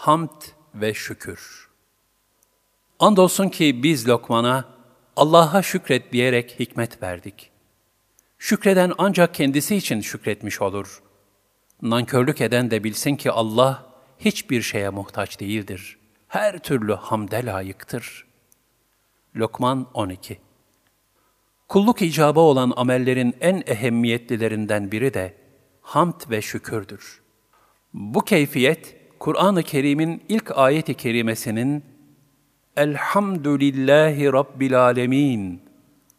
Hamd ve şükür. Andolsun ki biz Lokman'a Allah'a şükret diyerek hikmet verdik. Şükreden ancak kendisi için şükretmiş olur. Nankörlük eden de bilsin ki Allah hiçbir şeye muhtaç değildir. Her türlü hamde layıktır. Lokman 12 Kulluk icabı olan amellerin en ehemmiyetlilerinden biri de hamd ve şükürdür. Bu keyfiyet, Kur'an-ı Kerim'in ilk ayeti kerimesinin Elhamdülillahi Rabbil Alemin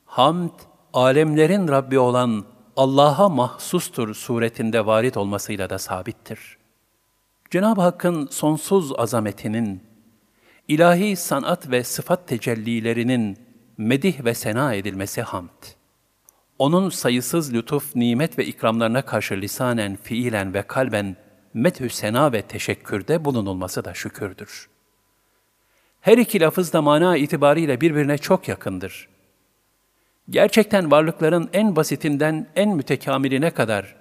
Hamd, alemlerin Rabbi olan Allah'a mahsustur suretinde varit olmasıyla da sabittir. Cenab-ı Hakk'ın sonsuz azametinin, ilahi sanat ve sıfat tecellilerinin medih ve sena edilmesi hamd. Onun sayısız lütuf, nimet ve ikramlarına karşı lisanen, fiilen ve kalben methü sena ve teşekkürde bulunulması da şükürdür. Her iki lafız da mana itibariyle birbirine çok yakındır. Gerçekten varlıkların en basitinden en mütekamiline kadar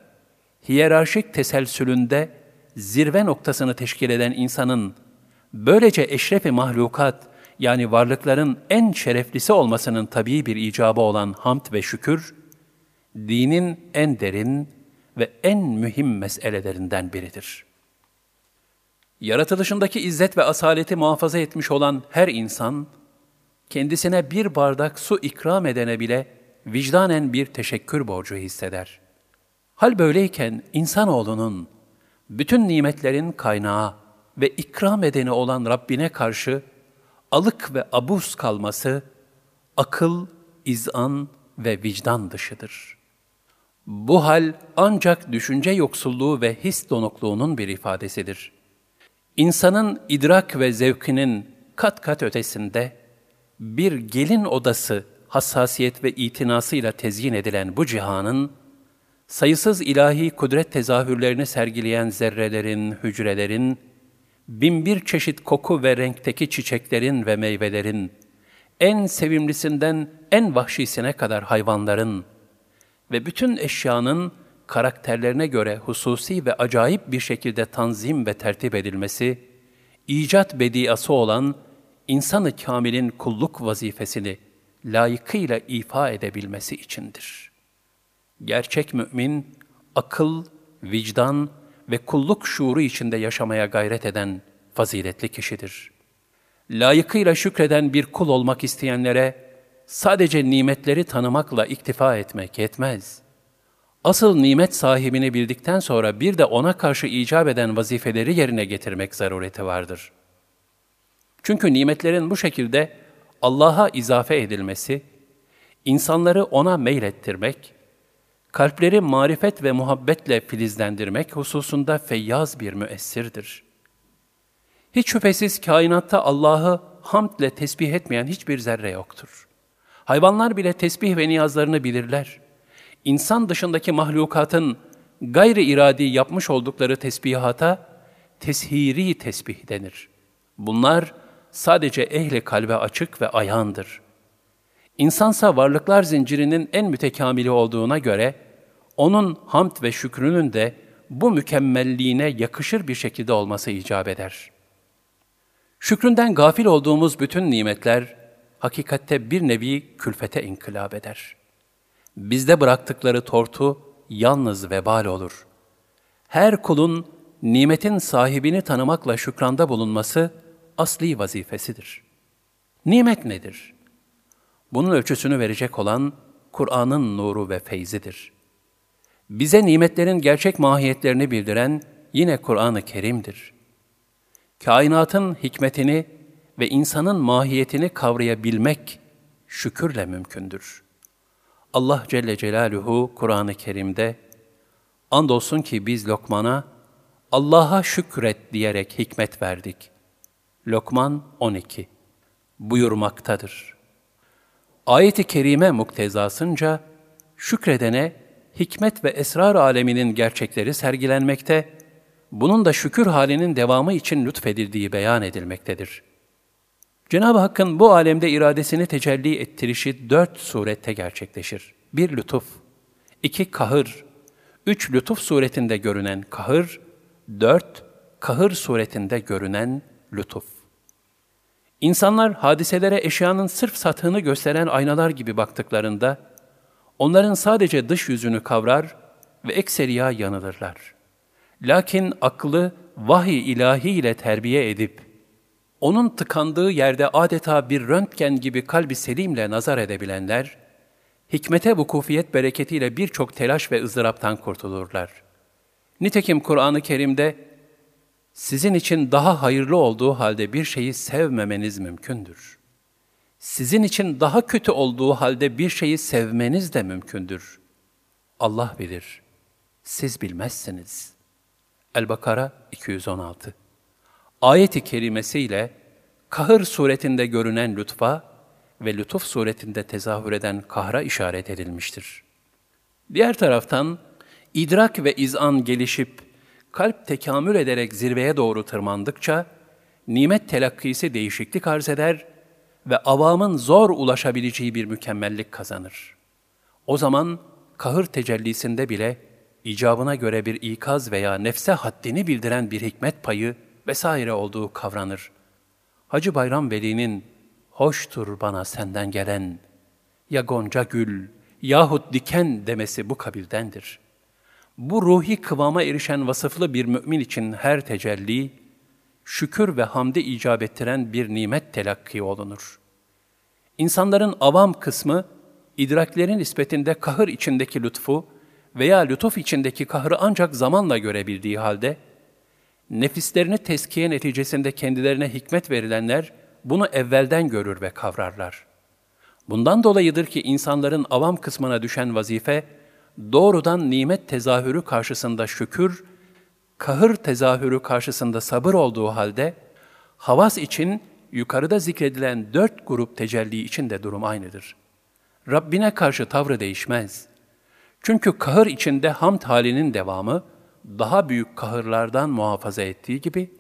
hiyerarşik teselsülünde zirve noktasını teşkil eden insanın böylece eşrefi mahlukat yani varlıkların en şereflisi olmasının tabii bir icabı olan hamd ve şükür, dinin en derin ve en mühim meselelerinden biridir. Yaratılışındaki izzet ve asaleti muhafaza etmiş olan her insan, kendisine bir bardak su ikram edene bile vicdanen bir teşekkür borcu hisseder. Hal böyleyken insanoğlunun bütün nimetlerin kaynağı ve ikram edeni olan Rabbine karşı alık ve abuz kalması akıl, izan ve vicdan dışıdır. Bu hal ancak düşünce yoksulluğu ve his donukluğunun bir ifadesidir. İnsanın idrak ve zevkinin kat kat ötesinde bir gelin odası hassasiyet ve itinasıyla tezyin edilen bu cihanın, sayısız ilahi kudret tezahürlerini sergileyen zerrelerin, hücrelerin, binbir çeşit koku ve renkteki çiçeklerin ve meyvelerin, en sevimlisinden en vahşisine kadar hayvanların ve bütün eşyanın karakterlerine göre hususi ve acayip bir şekilde tanzim ve tertip edilmesi, icat bediası olan insanı kamilin kulluk vazifesini layıkıyla ifa edebilmesi içindir. Gerçek mümin, akıl, vicdan ve kulluk şuuru içinde yaşamaya gayret eden faziletli kişidir. Layıkıyla şükreden bir kul olmak isteyenlere sadece nimetleri tanımakla iktifa etmek yetmez. Asıl nimet sahibini bildikten sonra bir de ona karşı icap eden vazifeleri yerine getirmek zarureti vardır. Çünkü nimetlerin bu şekilde Allah'a izafe edilmesi, insanları ona meylettirmek, kalpleri marifet ve muhabbetle filizlendirmek hususunda feyyaz bir müessirdir. Hiç şüphesiz kainatta Allah'ı hamdle tesbih etmeyen hiçbir zerre yoktur. Hayvanlar bile tesbih ve niyazlarını bilirler. İnsan dışındaki mahlukatın gayri iradi yapmış oldukları tesbihata teshiri tesbih denir. Bunlar sadece ehli kalbe açık ve ayandır. İnsansa varlıklar zincirinin en mütekamili olduğuna göre, onun hamd ve şükrünün de bu mükemmelliğine yakışır bir şekilde olması icap eder. Şükründen gafil olduğumuz bütün nimetler, hakikatte bir nevi külfete inkılap eder. Bizde bıraktıkları tortu yalnız vebal olur. Her kulun nimetin sahibini tanımakla şükranda bulunması asli vazifesidir. Nimet nedir? Bunun ölçüsünü verecek olan Kur'an'ın nuru ve feyzidir. Bize nimetlerin gerçek mahiyetlerini bildiren yine Kur'an-ı Kerim'dir. Kainatın hikmetini ve insanın mahiyetini kavrayabilmek şükürle mümkündür. Allah Celle Celaluhu Kur'an-ı Kerim'de andolsun ki biz Lokman'a Allah'a şükret diyerek hikmet verdik. Lokman 12 buyurmaktadır. Ayet-i kerime muktezasınca şükredene hikmet ve esrar aleminin gerçekleri sergilenmekte, bunun da şükür halinin devamı için lütfedildiği beyan edilmektedir. Cenab-ı Hakk'ın bu alemde iradesini tecelli ettirişi dört surette gerçekleşir. Bir lütuf, iki kahır, üç lütuf suretinde görünen kahır, dört kahır suretinde görünen lütuf. İnsanlar hadiselere eşyanın sırf sathını gösteren aynalar gibi baktıklarında, onların sadece dış yüzünü kavrar ve ekseriya yanılırlar. Lakin aklı vahiy ilahi ile terbiye edip, onun tıkandığı yerde adeta bir röntgen gibi kalbi selimle nazar edebilenler, hikmete vukufiyet bereketiyle birçok telaş ve ızdıraptan kurtulurlar. Nitekim Kur'an-ı Kerim'de, sizin için daha hayırlı olduğu halde bir şeyi sevmemeniz mümkündür. Sizin için daha kötü olduğu halde bir şeyi sevmeniz de mümkündür. Allah bilir, siz bilmezsiniz. El-Bakara 216 Ayet-i kerimesiyle kahır suretinde görünen lütfa ve lütuf suretinde tezahür eden kahra işaret edilmiştir. Diğer taraftan idrak ve izan gelişip kalp tekamül ederek zirveye doğru tırmandıkça nimet telakkisi değişiklik arz eder ve avamın zor ulaşabileceği bir mükemmellik kazanır. O zaman kahır tecellisinde bile icabına göre bir ikaz veya nefse haddini bildiren bir hikmet payı vesaire olduğu kavranır. Hacı Bayram Veli'nin hoştur bana senden gelen ya gonca gül yahut diken demesi bu kabildendir. Bu ruhi kıvama erişen vasıflı bir mümin için her tecelli, şükür ve hamdi icap ettiren bir nimet telakki olunur. İnsanların avam kısmı, idraklerin nispetinde kahır içindeki lütfu veya lütuf içindeki kahrı ancak zamanla görebildiği halde, nefislerini teskiye neticesinde kendilerine hikmet verilenler bunu evvelden görür ve kavrarlar. Bundan dolayıdır ki insanların avam kısmına düşen vazife, doğrudan nimet tezahürü karşısında şükür, kahır tezahürü karşısında sabır olduğu halde, havas için yukarıda zikredilen dört grup tecelli için de durum aynıdır. Rabbine karşı tavrı değişmez. Çünkü kahır içinde hamd halinin devamı, daha büyük kahırlardan muhafaza ettiği gibi,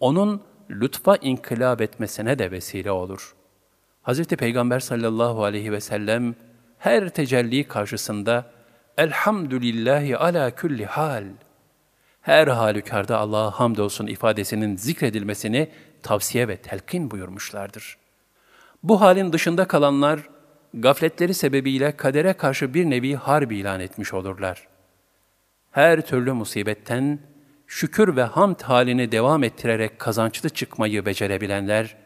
onun lütfa inkılap etmesine de vesile olur. Hz. Peygamber sallallahu aleyhi ve sellem her tecelli karşısında Elhamdülillahi ala külli hal. Her halükarda Allah'a hamdolsun ifadesinin zikredilmesini tavsiye ve telkin buyurmuşlardır. Bu halin dışında kalanlar, gafletleri sebebiyle kadere karşı bir nevi harbi ilan etmiş olurlar. Her türlü musibetten, şükür ve hamd halini devam ettirerek kazançlı çıkmayı becerebilenler,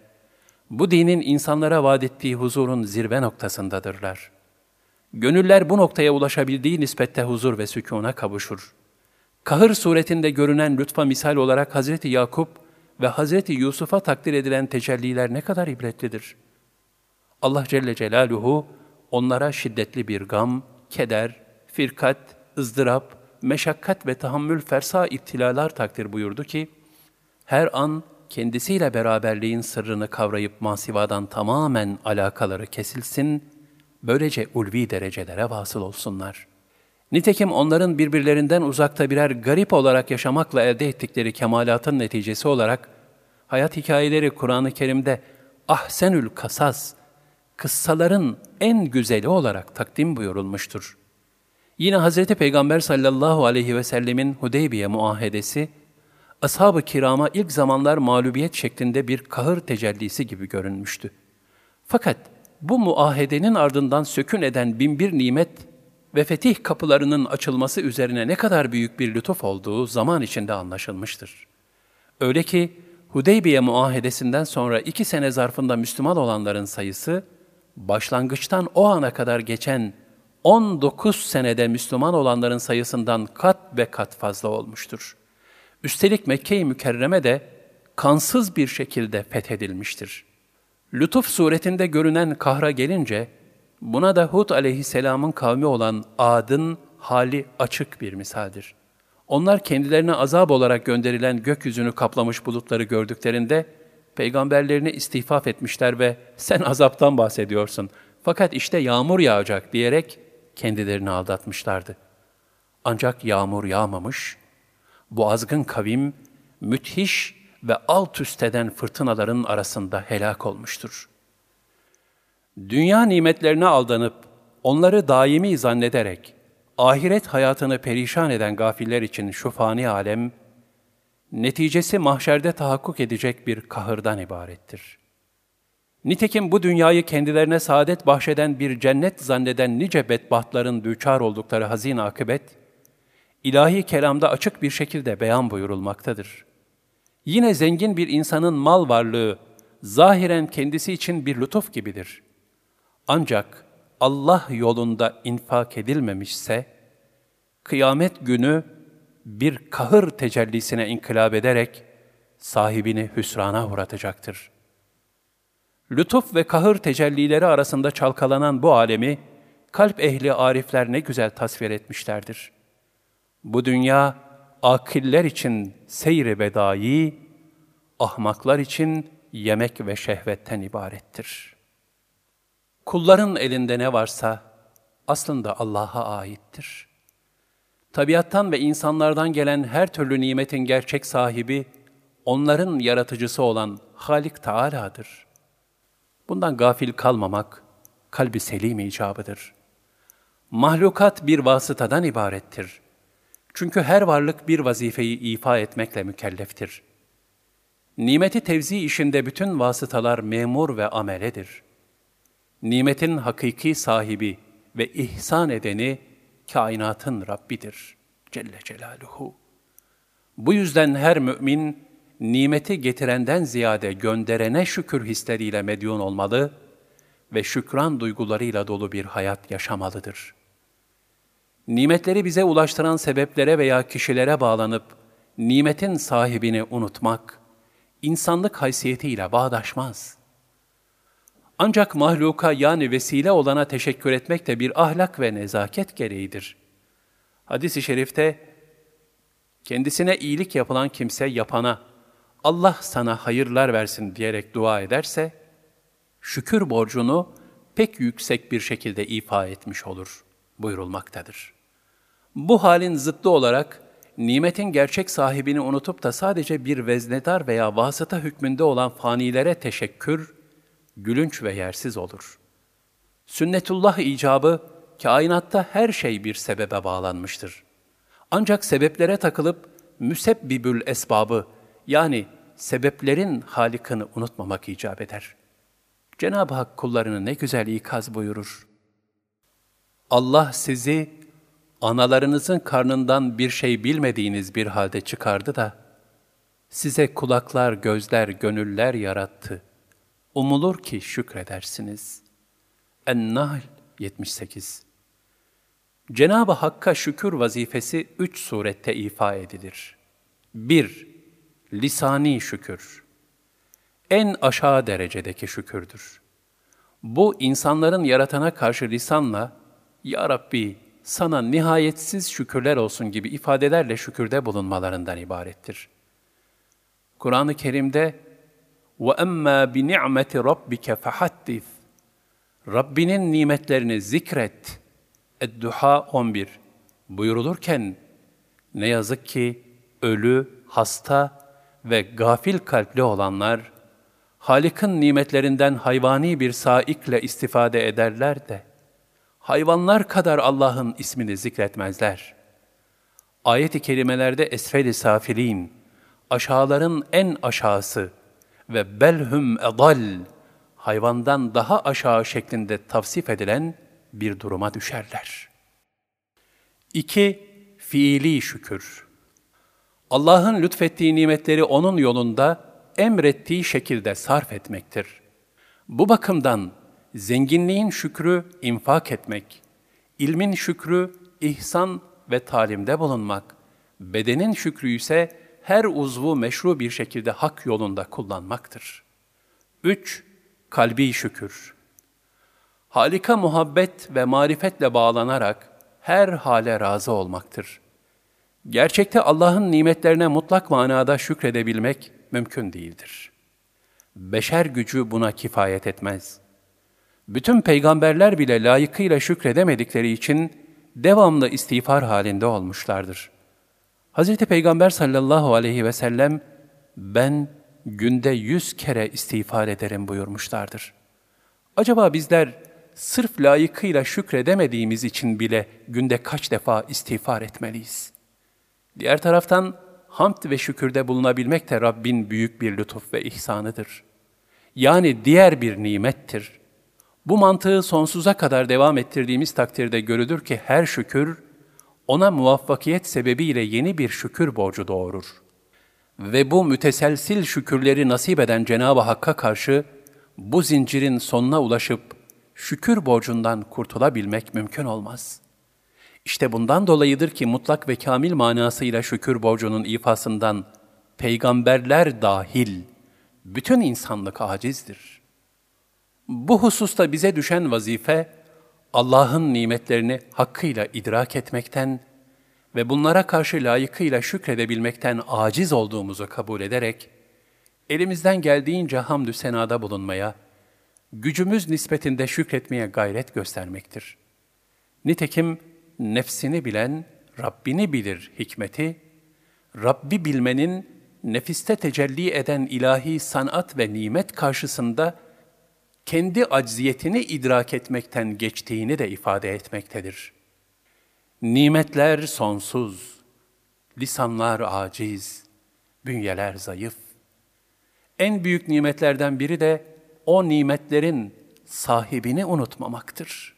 bu dinin insanlara vaat ettiği huzurun zirve noktasındadırlar. Gönüller bu noktaya ulaşabildiği nispette huzur ve sükûna kavuşur. Kahır suretinde görünen lütfa misal olarak Hazreti Yakup ve Hazreti Yusuf'a takdir edilen tecelliler ne kadar ibretlidir. Allah Celle Celaluhu onlara şiddetli bir gam, keder, firkat, ızdırap, meşakkat ve tahammül fersa iptilalar takdir buyurdu ki, her an kendisiyle beraberliğin sırrını kavrayıp masivadan tamamen alakaları kesilsin böylece ulvi derecelere vasıl olsunlar. Nitekim onların birbirlerinden uzakta birer garip olarak yaşamakla elde ettikleri kemalatın neticesi olarak, hayat hikayeleri Kur'an-ı Kerim'de ahsenül kasas, kıssaların en güzeli olarak takdim buyurulmuştur. Yine Hz. Peygamber sallallahu aleyhi ve sellemin Hudeybiye muahedesi, ashab-ı kirama ilk zamanlar mağlubiyet şeklinde bir kahır tecellisi gibi görünmüştü. Fakat bu muahedenin ardından sökün eden binbir nimet ve fetih kapılarının açılması üzerine ne kadar büyük bir lütuf olduğu zaman içinde anlaşılmıştır. Öyle ki Hudeybiye muahedesinden sonra iki sene zarfında Müslüman olanların sayısı, başlangıçtan o ana kadar geçen 19 senede Müslüman olanların sayısından kat ve kat fazla olmuştur. Üstelik Mekke-i Mükerreme de kansız bir şekilde fethedilmiştir.'' Lütuf suretinde görünen kahra gelince, buna da Hud aleyhisselamın kavmi olan Ad'ın hali açık bir misaldir. Onlar kendilerine azap olarak gönderilen gökyüzünü kaplamış bulutları gördüklerinde, peygamberlerini istifaf etmişler ve sen azaptan bahsediyorsun fakat işte yağmur yağacak diyerek kendilerini aldatmışlardı. Ancak yağmur yağmamış, bu azgın kavim müthiş ve alt üst eden fırtınaların arasında helak olmuştur. Dünya nimetlerine aldanıp, onları daimi zannederek, ahiret hayatını perişan eden gafiller için şu fani alem, neticesi mahşerde tahakkuk edecek bir kahırdan ibarettir. Nitekim bu dünyayı kendilerine saadet bahşeden bir cennet zanneden nice bedbahtların düçar oldukları hazin akıbet, ilahi kelamda açık bir şekilde beyan buyurulmaktadır. Yine zengin bir insanın mal varlığı, zahiren kendisi için bir lütuf gibidir. Ancak Allah yolunda infak edilmemişse, kıyamet günü bir kahır tecellisine inkılap ederek sahibini hüsrana uğratacaktır. Lütuf ve kahır tecellileri arasında çalkalanan bu alemi, kalp ehli arifler ne güzel tasvir etmişlerdir. Bu dünya, akiller için seyri bedai, ahmaklar için yemek ve şehvetten ibarettir. Kulların elinde ne varsa aslında Allah'a aittir. Tabiattan ve insanlardan gelen her türlü nimetin gerçek sahibi, onların yaratıcısı olan Halik Teala'dır. Bundan gafil kalmamak, kalbi selim icabıdır. Mahlukat bir vasıtadan ibarettir. Çünkü her varlık bir vazifeyi ifa etmekle mükelleftir. Nimeti tevzi işinde bütün vasıtalar memur ve ameledir. Nimetin hakiki sahibi ve ihsan edeni, kainatın Rabbidir Celle Celaluhu. Bu yüzden her mümin, nimeti getirenden ziyade gönderene şükür hisleriyle medyon olmalı ve şükran duygularıyla dolu bir hayat yaşamalıdır. Nimetleri bize ulaştıran sebeplere veya kişilere bağlanıp, nimetin sahibini unutmak, insanlık haysiyetiyle bağdaşmaz. Ancak mahluka yani vesile olana teşekkür etmek de bir ahlak ve nezaket gereğidir. Hadis-i şerifte, kendisine iyilik yapılan kimse yapana, Allah sana hayırlar versin diyerek dua ederse, şükür borcunu pek yüksek bir şekilde ifa etmiş olur buyurulmaktadır. Bu halin zıttı olarak, nimetin gerçek sahibini unutup da sadece bir veznedar veya vasıta hükmünde olan fanilere teşekkür, gülünç ve yersiz olur. Sünnetullah icabı, kainatta her şey bir sebebe bağlanmıştır. Ancak sebeplere takılıp müsebbibül esbabı yani sebeplerin halikini unutmamak icap eder. Cenab-ı Hak kullarını ne güzel ikaz buyurur. Allah sizi analarınızın karnından bir şey bilmediğiniz bir halde çıkardı da, size kulaklar, gözler, gönüller yarattı. Umulur ki şükredersiniz. En-Nahl 78 Cenab-ı Hakk'a şükür vazifesi üç surette ifa edilir. 1- Lisani şükür. En aşağı derecedeki şükürdür. Bu insanların yaratana karşı lisanla, Ya Rabbi sana nihayetsiz şükürler olsun gibi ifadelerle şükürde bulunmalarından ibarettir. Kur'an-ı Kerim'de وَاَمَّا بِنِعْمَةِ رَبِّكَ فَحَدِّث Rabbinin nimetlerini zikret. Edduha 11 buyurulurken ne yazık ki ölü, hasta ve gafil kalpli olanlar, Halik'in nimetlerinden hayvani bir saikle istifade ederler de, hayvanlar kadar Allah'ın ismini zikretmezler. Ayet-i kerimelerde esfel-i safilin, aşağıların en aşağısı ve belhum edal, hayvandan daha aşağı şeklinde tavsif edilen bir duruma düşerler. 2. Fiili şükür. Allah'ın lütfettiği nimetleri onun yolunda emrettiği şekilde sarf etmektir. Bu bakımdan zenginliğin şükrü infak etmek, ilmin şükrü ihsan ve talimde bulunmak, bedenin şükrü ise her uzvu meşru bir şekilde hak yolunda kullanmaktır. 3. Kalbi şükür. Halika muhabbet ve marifetle bağlanarak her hale razı olmaktır. Gerçekte Allah'ın nimetlerine mutlak manada şükredebilmek mümkün değildir. Beşer gücü buna kifayet etmez. Bütün peygamberler bile layıkıyla şükredemedikleri için devamlı istiğfar halinde olmuşlardır. Hz. Peygamber sallallahu aleyhi ve sellem, ben günde yüz kere istiğfar ederim buyurmuşlardır. Acaba bizler sırf layıkıyla şükredemediğimiz için bile günde kaç defa istiğfar etmeliyiz? Diğer taraftan hamd ve şükürde bulunabilmek de Rabbin büyük bir lütuf ve ihsanıdır. Yani diğer bir nimettir. Bu mantığı sonsuza kadar devam ettirdiğimiz takdirde görülür ki her şükür, ona muvaffakiyet sebebiyle yeni bir şükür borcu doğurur. Ve bu müteselsil şükürleri nasip eden Cenab-ı Hakk'a karşı bu zincirin sonuna ulaşıp şükür borcundan kurtulabilmek mümkün olmaz. İşte bundan dolayıdır ki mutlak ve kamil manasıyla şükür borcunun ifasından peygamberler dahil bütün insanlık acizdir. Bu hususta bize düşen vazife, Allah'ın nimetlerini hakkıyla idrak etmekten ve bunlara karşı layıkıyla şükredebilmekten aciz olduğumuzu kabul ederek, elimizden geldiğince hamdü senada bulunmaya, gücümüz nispetinde şükretmeye gayret göstermektir. Nitekim nefsini bilen Rabbini bilir hikmeti, Rabbi bilmenin nefiste tecelli eden ilahi sanat ve nimet karşısında kendi acziyetini idrak etmekten geçtiğini de ifade etmektedir. Nimetler sonsuz, lisanlar aciz, bünyeler zayıf. En büyük nimetlerden biri de o nimetlerin sahibini unutmamaktır.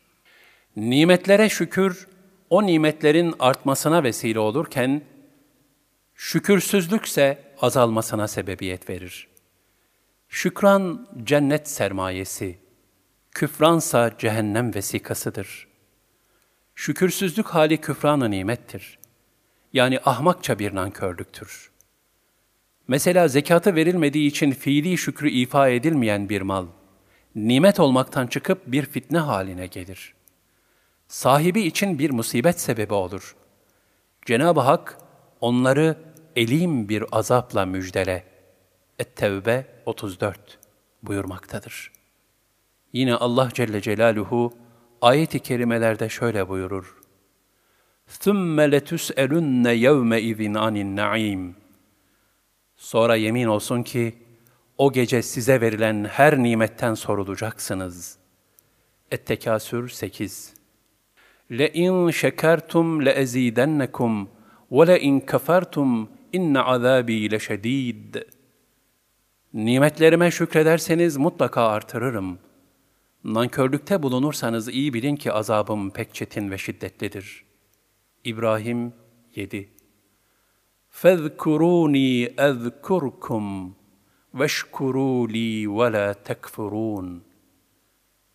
Nimetlere şükür, o nimetlerin artmasına vesile olurken, şükürsüzlükse azalmasına sebebiyet verir. Şükran cennet sermayesi, küfransa cehennem vesikasıdır. Şükürsüzlük hali küfran nimettir. Yani ahmakça bir nankörlüktür. Mesela zekatı verilmediği için fiili şükrü ifa edilmeyen bir mal, nimet olmaktan çıkıp bir fitne haline gelir Sahibi için bir musibet sebebi olur. Cenab-ı Hak onları elim bir azapla müjdele. Et-Tevbe 34 buyurmaktadır. Yine Allah Celle Celaluhu ayet-i kerimelerde şöyle buyurur. ثُمَّ لَتُسْأَلُنَّ يَوْمَئِذٍ عَنِ النَّعِيمِ Sonra yemin olsun ki, o gece size verilen her nimetten sorulacaksınız. Et-Tekasür 8 لَاِنْ شَكَرْتُمْ لَاَز۪يدَنَّكُمْ وَلَاِنْ كَفَرْتُمْ اِنَّ عَذَاب۪ي لَشَد۪يدٍ Nimetlerime şükrederseniz mutlaka artırırım. Nankörlükte bulunursanız iyi bilin ki azabım pek çetin ve şiddetlidir. İbrahim 7 فَذْكُرُونِي اَذْكُرْكُمْ وَاشْكُرُوا لِي وَلَا تَكْفُرُونَ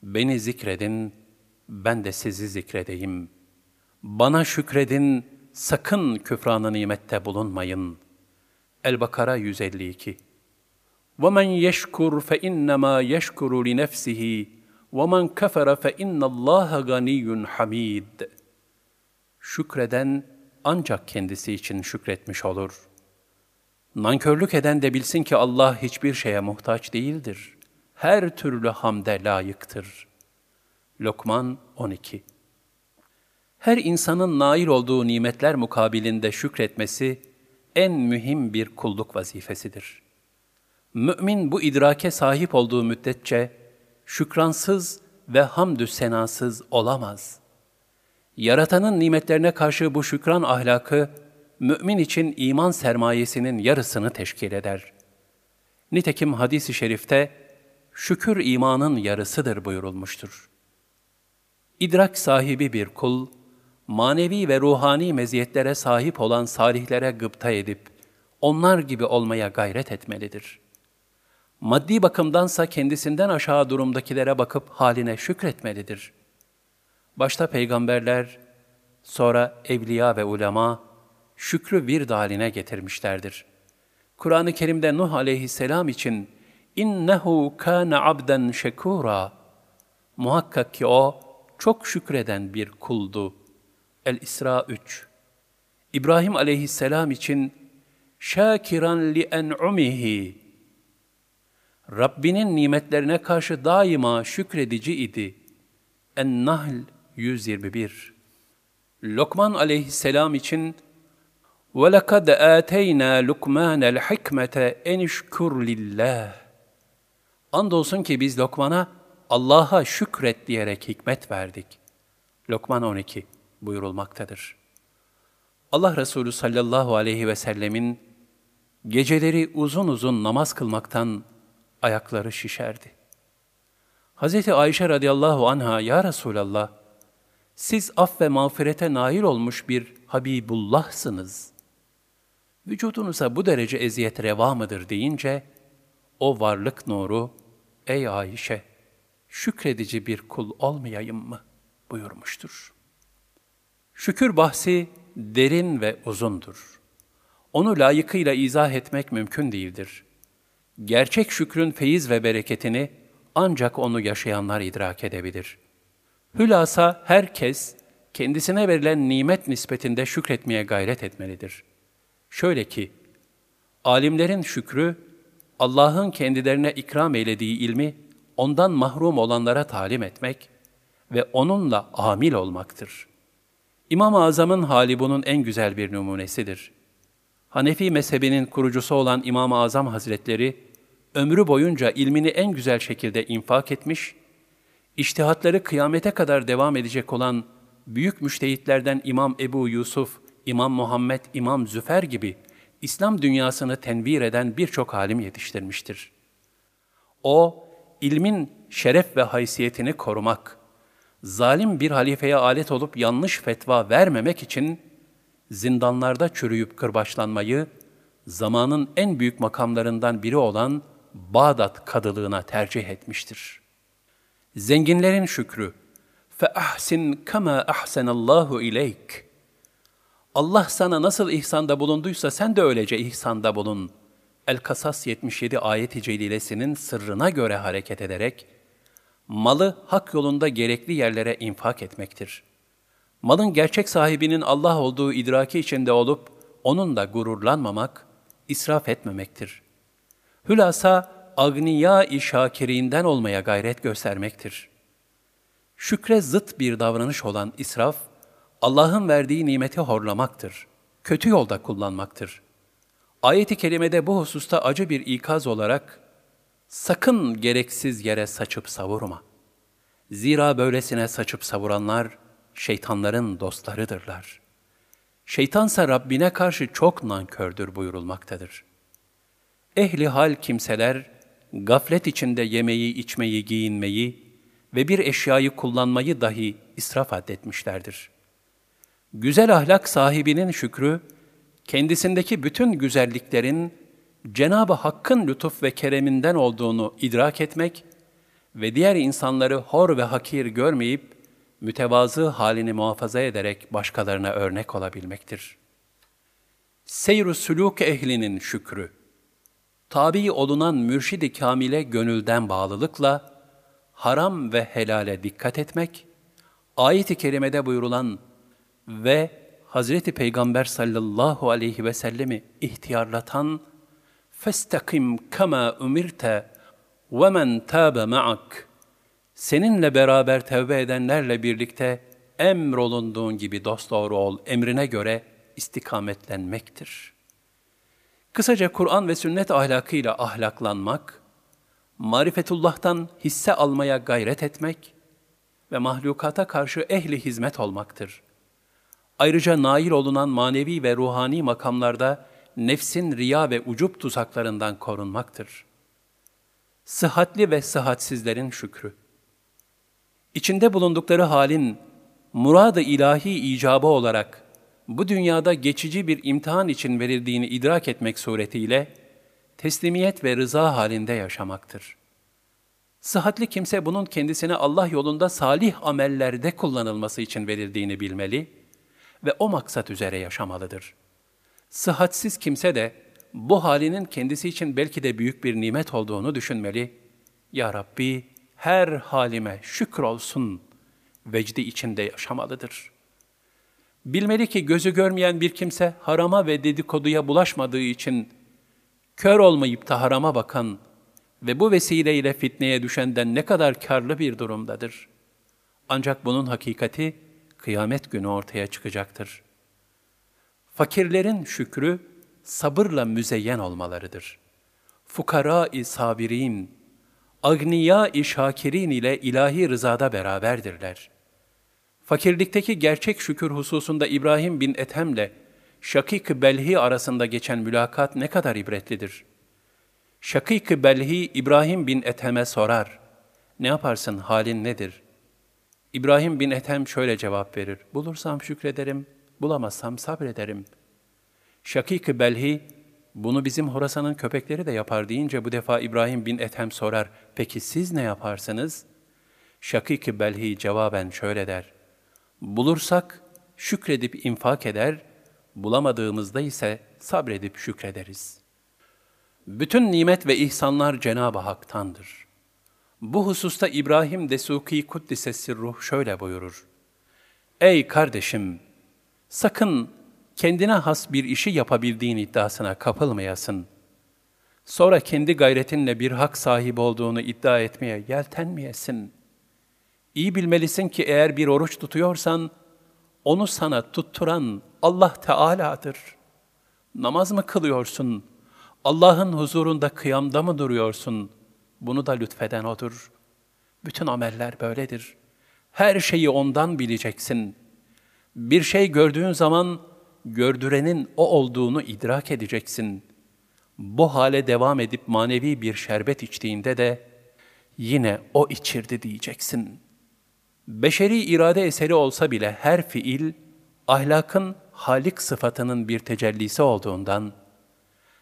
Beni zikredin, ben de sizi zikredeyim. Bana şükredin, sakın küfranı nimette bulunmayın. El-Bakara 152 وَمَنْ يَشْكُرْ فَاِنَّمَا يَشْكُرُ لِنَفْسِهِ وَمَنْ كَفَرَ فَاِنَّ اللّٰهَ غَنِيٌّ حَمِيدٌ Şükreden ancak kendisi için şükretmiş olur. Nankörlük eden de bilsin ki Allah hiçbir şeye muhtaç değildir. Her türlü hamde layıktır. Lokman 12 Her insanın nail olduğu nimetler mukabilinde şükretmesi en mühim bir kulluk vazifesidir.'' Mümin bu idrake sahip olduğu müddetçe şükransız ve hamdü senasız olamaz. Yaratanın nimetlerine karşı bu şükran ahlakı, mümin için iman sermayesinin yarısını teşkil eder. Nitekim hadis-i şerifte, şükür imanın yarısıdır buyurulmuştur. İdrak sahibi bir kul, manevi ve ruhani meziyetlere sahip olan salihlere gıpta edip, onlar gibi olmaya gayret etmelidir.'' maddi bakımdansa kendisinden aşağı durumdakilere bakıp haline şükretmelidir. Başta peygamberler, sonra evliya ve ulema şükrü bir haline getirmişlerdir. Kur'an-ı Kerim'de Nuh aleyhisselam için innehu kana abden şekura muhakkak ki o çok şükreden bir kuldu. El-İsra 3 İbrahim aleyhisselam için şakiran li en'umihi Rabbinin nimetlerine karşı daima şükredici idi. En-Nahl 121 Lokman aleyhisselam için وَلَقَدْ آتَيْنَا لُقْمَانَ الْحِكْمَةَ اَنِشْكُرْ لِلّٰهِ Andolsun ki biz Lokman'a Allah'a şükret diyerek hikmet verdik. Lokman 12 buyurulmaktadır. Allah Resulü sallallahu aleyhi ve sellemin geceleri uzun uzun namaz kılmaktan ayakları şişerdi. Hz. Ayşe radıyallahu anha, Ya Resulallah, siz af ve mağfirete nail olmuş bir Habibullah'sınız. Vücudunuza bu derece eziyet reva mıdır deyince, o varlık nuru, ey Ayşe, şükredici bir kul olmayayım mı? buyurmuştur. Şükür bahsi derin ve uzundur. Onu layıkıyla izah etmek mümkün değildir. Gerçek şükrün feyiz ve bereketini ancak onu yaşayanlar idrak edebilir. Hülasa herkes kendisine verilen nimet nispetinde şükretmeye gayret etmelidir. Şöyle ki, alimlerin şükrü, Allah'ın kendilerine ikram eylediği ilmi ondan mahrum olanlara talim etmek ve onunla amil olmaktır. İmam-ı Azam'ın hali bunun en güzel bir numunesidir. Hanefi mezhebinin kurucusu olan İmam-ı Azam Hazretleri, ömrü boyunca ilmini en güzel şekilde infak etmiş, iştihatları kıyamete kadar devam edecek olan büyük müştehitlerden İmam Ebu Yusuf, İmam Muhammed, İmam Züfer gibi İslam dünyasını tenvir eden birçok alim yetiştirmiştir. O, ilmin şeref ve haysiyetini korumak, zalim bir halifeye alet olup yanlış fetva vermemek için zindanlarda çürüyüp kırbaçlanmayı zamanın en büyük makamlarından biri olan Bağdat kadılığına tercih etmiştir. Zenginlerin şükrü fe ahsin kema ahsenallahu ileyk. Allah sana nasıl ihsanda bulunduysa sen de öylece ihsanda bulun.'' El-Kasas 77 ayet-i celilesinin sırrına göre hareket ederek, malı hak yolunda gerekli yerlere infak etmektir. Malın gerçek sahibinin Allah olduğu idraki içinde olup, onunla gururlanmamak, israf etmemektir. Hülasa, agniya-i şakirinden olmaya gayret göstermektir. Şükre zıt bir davranış olan israf, Allah'ın verdiği nimeti horlamaktır, kötü yolda kullanmaktır. Ayet-i kerimede bu hususta acı bir ikaz olarak, sakın gereksiz yere saçıp savurma. Zira böylesine saçıp savuranlar, şeytanların dostlarıdırlar. Şeytansa Rabbine karşı çok nankördür buyurulmaktadır. Ehli hal kimseler, gaflet içinde yemeği, içmeyi, giyinmeyi ve bir eşyayı kullanmayı dahi israf addetmişlerdir. Güzel ahlak sahibinin şükrü, kendisindeki bütün güzelliklerin Cenab-ı Hakk'ın lütuf ve kereminden olduğunu idrak etmek ve diğer insanları hor ve hakir görmeyip mütevazı halini muhafaza ederek başkalarına örnek olabilmektir. Seyr-ü sülûk ehlinin şükrü, tabi olunan mürşidi kamile gönülden bağlılıkla, haram ve helale dikkat etmek, ayet-i kerimede buyurulan ve Hazreti Peygamber sallallahu aleyhi ve sellemi ihtiyarlatan festakim kama umirte ve men tabe ma'ak seninle beraber tevbe edenlerle birlikte emrolunduğun gibi dosdoğru ol emrine göre istikametlenmektir. Kısaca Kur'an ve sünnet ahlakıyla ahlaklanmak, marifetullah'tan hisse almaya gayret etmek ve mahlukata karşı ehli hizmet olmaktır.'' Ayrıca nail olunan manevi ve ruhani makamlarda nefsin riya ve ucup tuzaklarından korunmaktır. Sıhhatli ve sıhhatsizlerin şükrü. İçinde bulundukları halin murad-ı ilahi icabı olarak bu dünyada geçici bir imtihan için verildiğini idrak etmek suretiyle teslimiyet ve rıza halinde yaşamaktır. Sıhhatli kimse bunun kendisine Allah yolunda salih amellerde kullanılması için verildiğini bilmeli ve o maksat üzere yaşamalıdır. Sıhhatsiz kimse de bu halinin kendisi için belki de büyük bir nimet olduğunu düşünmeli. Ya Rabbi her halime şükür olsun vecdi içinde yaşamalıdır. Bilmeli ki gözü görmeyen bir kimse harama ve dedikoduya bulaşmadığı için kör olmayıp da harama bakan ve bu vesileyle fitneye düşenden ne kadar karlı bir durumdadır. Ancak bunun hakikati kıyamet günü ortaya çıkacaktır. Fakirlerin şükrü sabırla müzeyyen olmalarıdır. Fukara-i sabirin, agniya-i şakirin ile ilahi rızada beraberdirler. Fakirlikteki gerçek şükür hususunda İbrahim bin Ethem'le Şakik Belhi arasında geçen mülakat ne kadar ibretlidir. Şakik Belhi İbrahim bin Ethem'e sorar. Ne yaparsın, halin nedir? İbrahim bin Ethem şöyle cevap verir. Bulursam şükrederim, bulamazsam sabrederim. Şakik Belhi, bunu bizim Horasan'ın köpekleri de yapar deyince bu defa İbrahim bin Ethem sorar. Peki siz ne yaparsınız? Şakik Belhi cevaben şöyle der. Bulursak şükredip infak eder, bulamadığımızda ise sabredip şükrederiz. Bütün nimet ve ihsanlar Cenab-ı Hak'tandır. Bu hususta İbrahim Desuki Kuddisesi Ruh şöyle buyurur. Ey kardeşim! Sakın kendine has bir işi yapabildiğin iddiasına kapılmayasın. Sonra kendi gayretinle bir hak sahibi olduğunu iddia etmeye yeltenmeyesin. İyi bilmelisin ki eğer bir oruç tutuyorsan, onu sana tutturan Allah Teala'dır. Namaz mı kılıyorsun? Allah'ın huzurunda kıyamda mı duruyorsun? Bunu da lütfeden O'dur. Bütün ameller böyledir. Her şeyi O'ndan bileceksin. Bir şey gördüğün zaman gördürenin O olduğunu idrak edeceksin. Bu hale devam edip manevi bir şerbet içtiğinde de yine O içirdi diyeceksin. Beşeri irade eseri olsa bile her fiil, ahlakın halik sıfatının bir tecellisi olduğundan,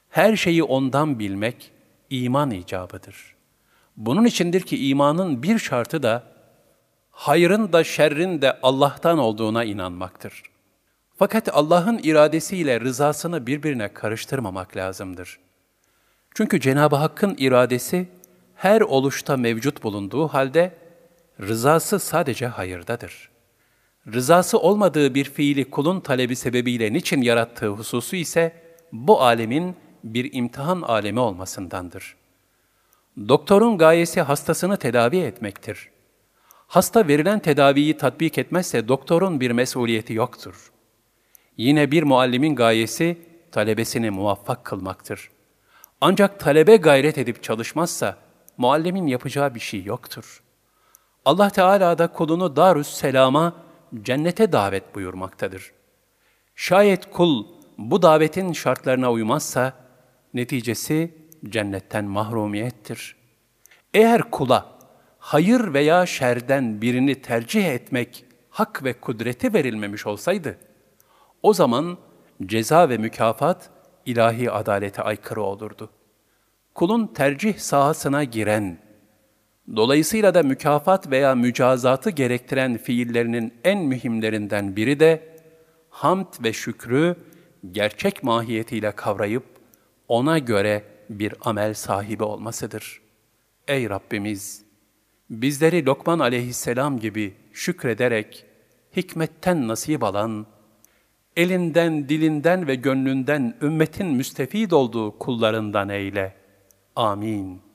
her şeyi ondan bilmek iman icabıdır. Bunun içindir ki imanın bir şartı da hayrın da şerrin de Allah'tan olduğuna inanmaktır. Fakat Allah'ın iradesiyle rızasını birbirine karıştırmamak lazımdır. Çünkü Cenab-ı Hakk'ın iradesi her oluşta mevcut bulunduğu halde rızası sadece hayırdadır. Rızası olmadığı bir fiili kulun talebi sebebiyle niçin yarattığı hususu ise bu alemin bir imtihan alemi olmasındandır. Doktorun gayesi hastasını tedavi etmektir. Hasta verilen tedaviyi tatbik etmezse doktorun bir mesuliyeti yoktur. Yine bir muallimin gayesi talebesini muvaffak kılmaktır. Ancak talebe gayret edip çalışmazsa muallimin yapacağı bir şey yoktur. Allah Teala da kulunu Darüs Selam'a, cennete davet buyurmaktadır. Şayet kul bu davetin şartlarına uymazsa, neticesi cennetten mahrumiyettir. Eğer kula hayır veya şerden birini tercih etmek hak ve kudreti verilmemiş olsaydı, o zaman ceza ve mükafat ilahi adalete aykırı olurdu. Kulun tercih sahasına giren, dolayısıyla da mükafat veya mücazatı gerektiren fiillerinin en mühimlerinden biri de hamd ve şükrü gerçek mahiyetiyle kavrayıp ona göre bir amel sahibi olmasıdır. Ey Rabbimiz! Bizleri Lokman aleyhisselam gibi şükrederek, hikmetten nasip alan, elinden, dilinden ve gönlünden ümmetin müstefid olduğu kullarından eyle. Amin.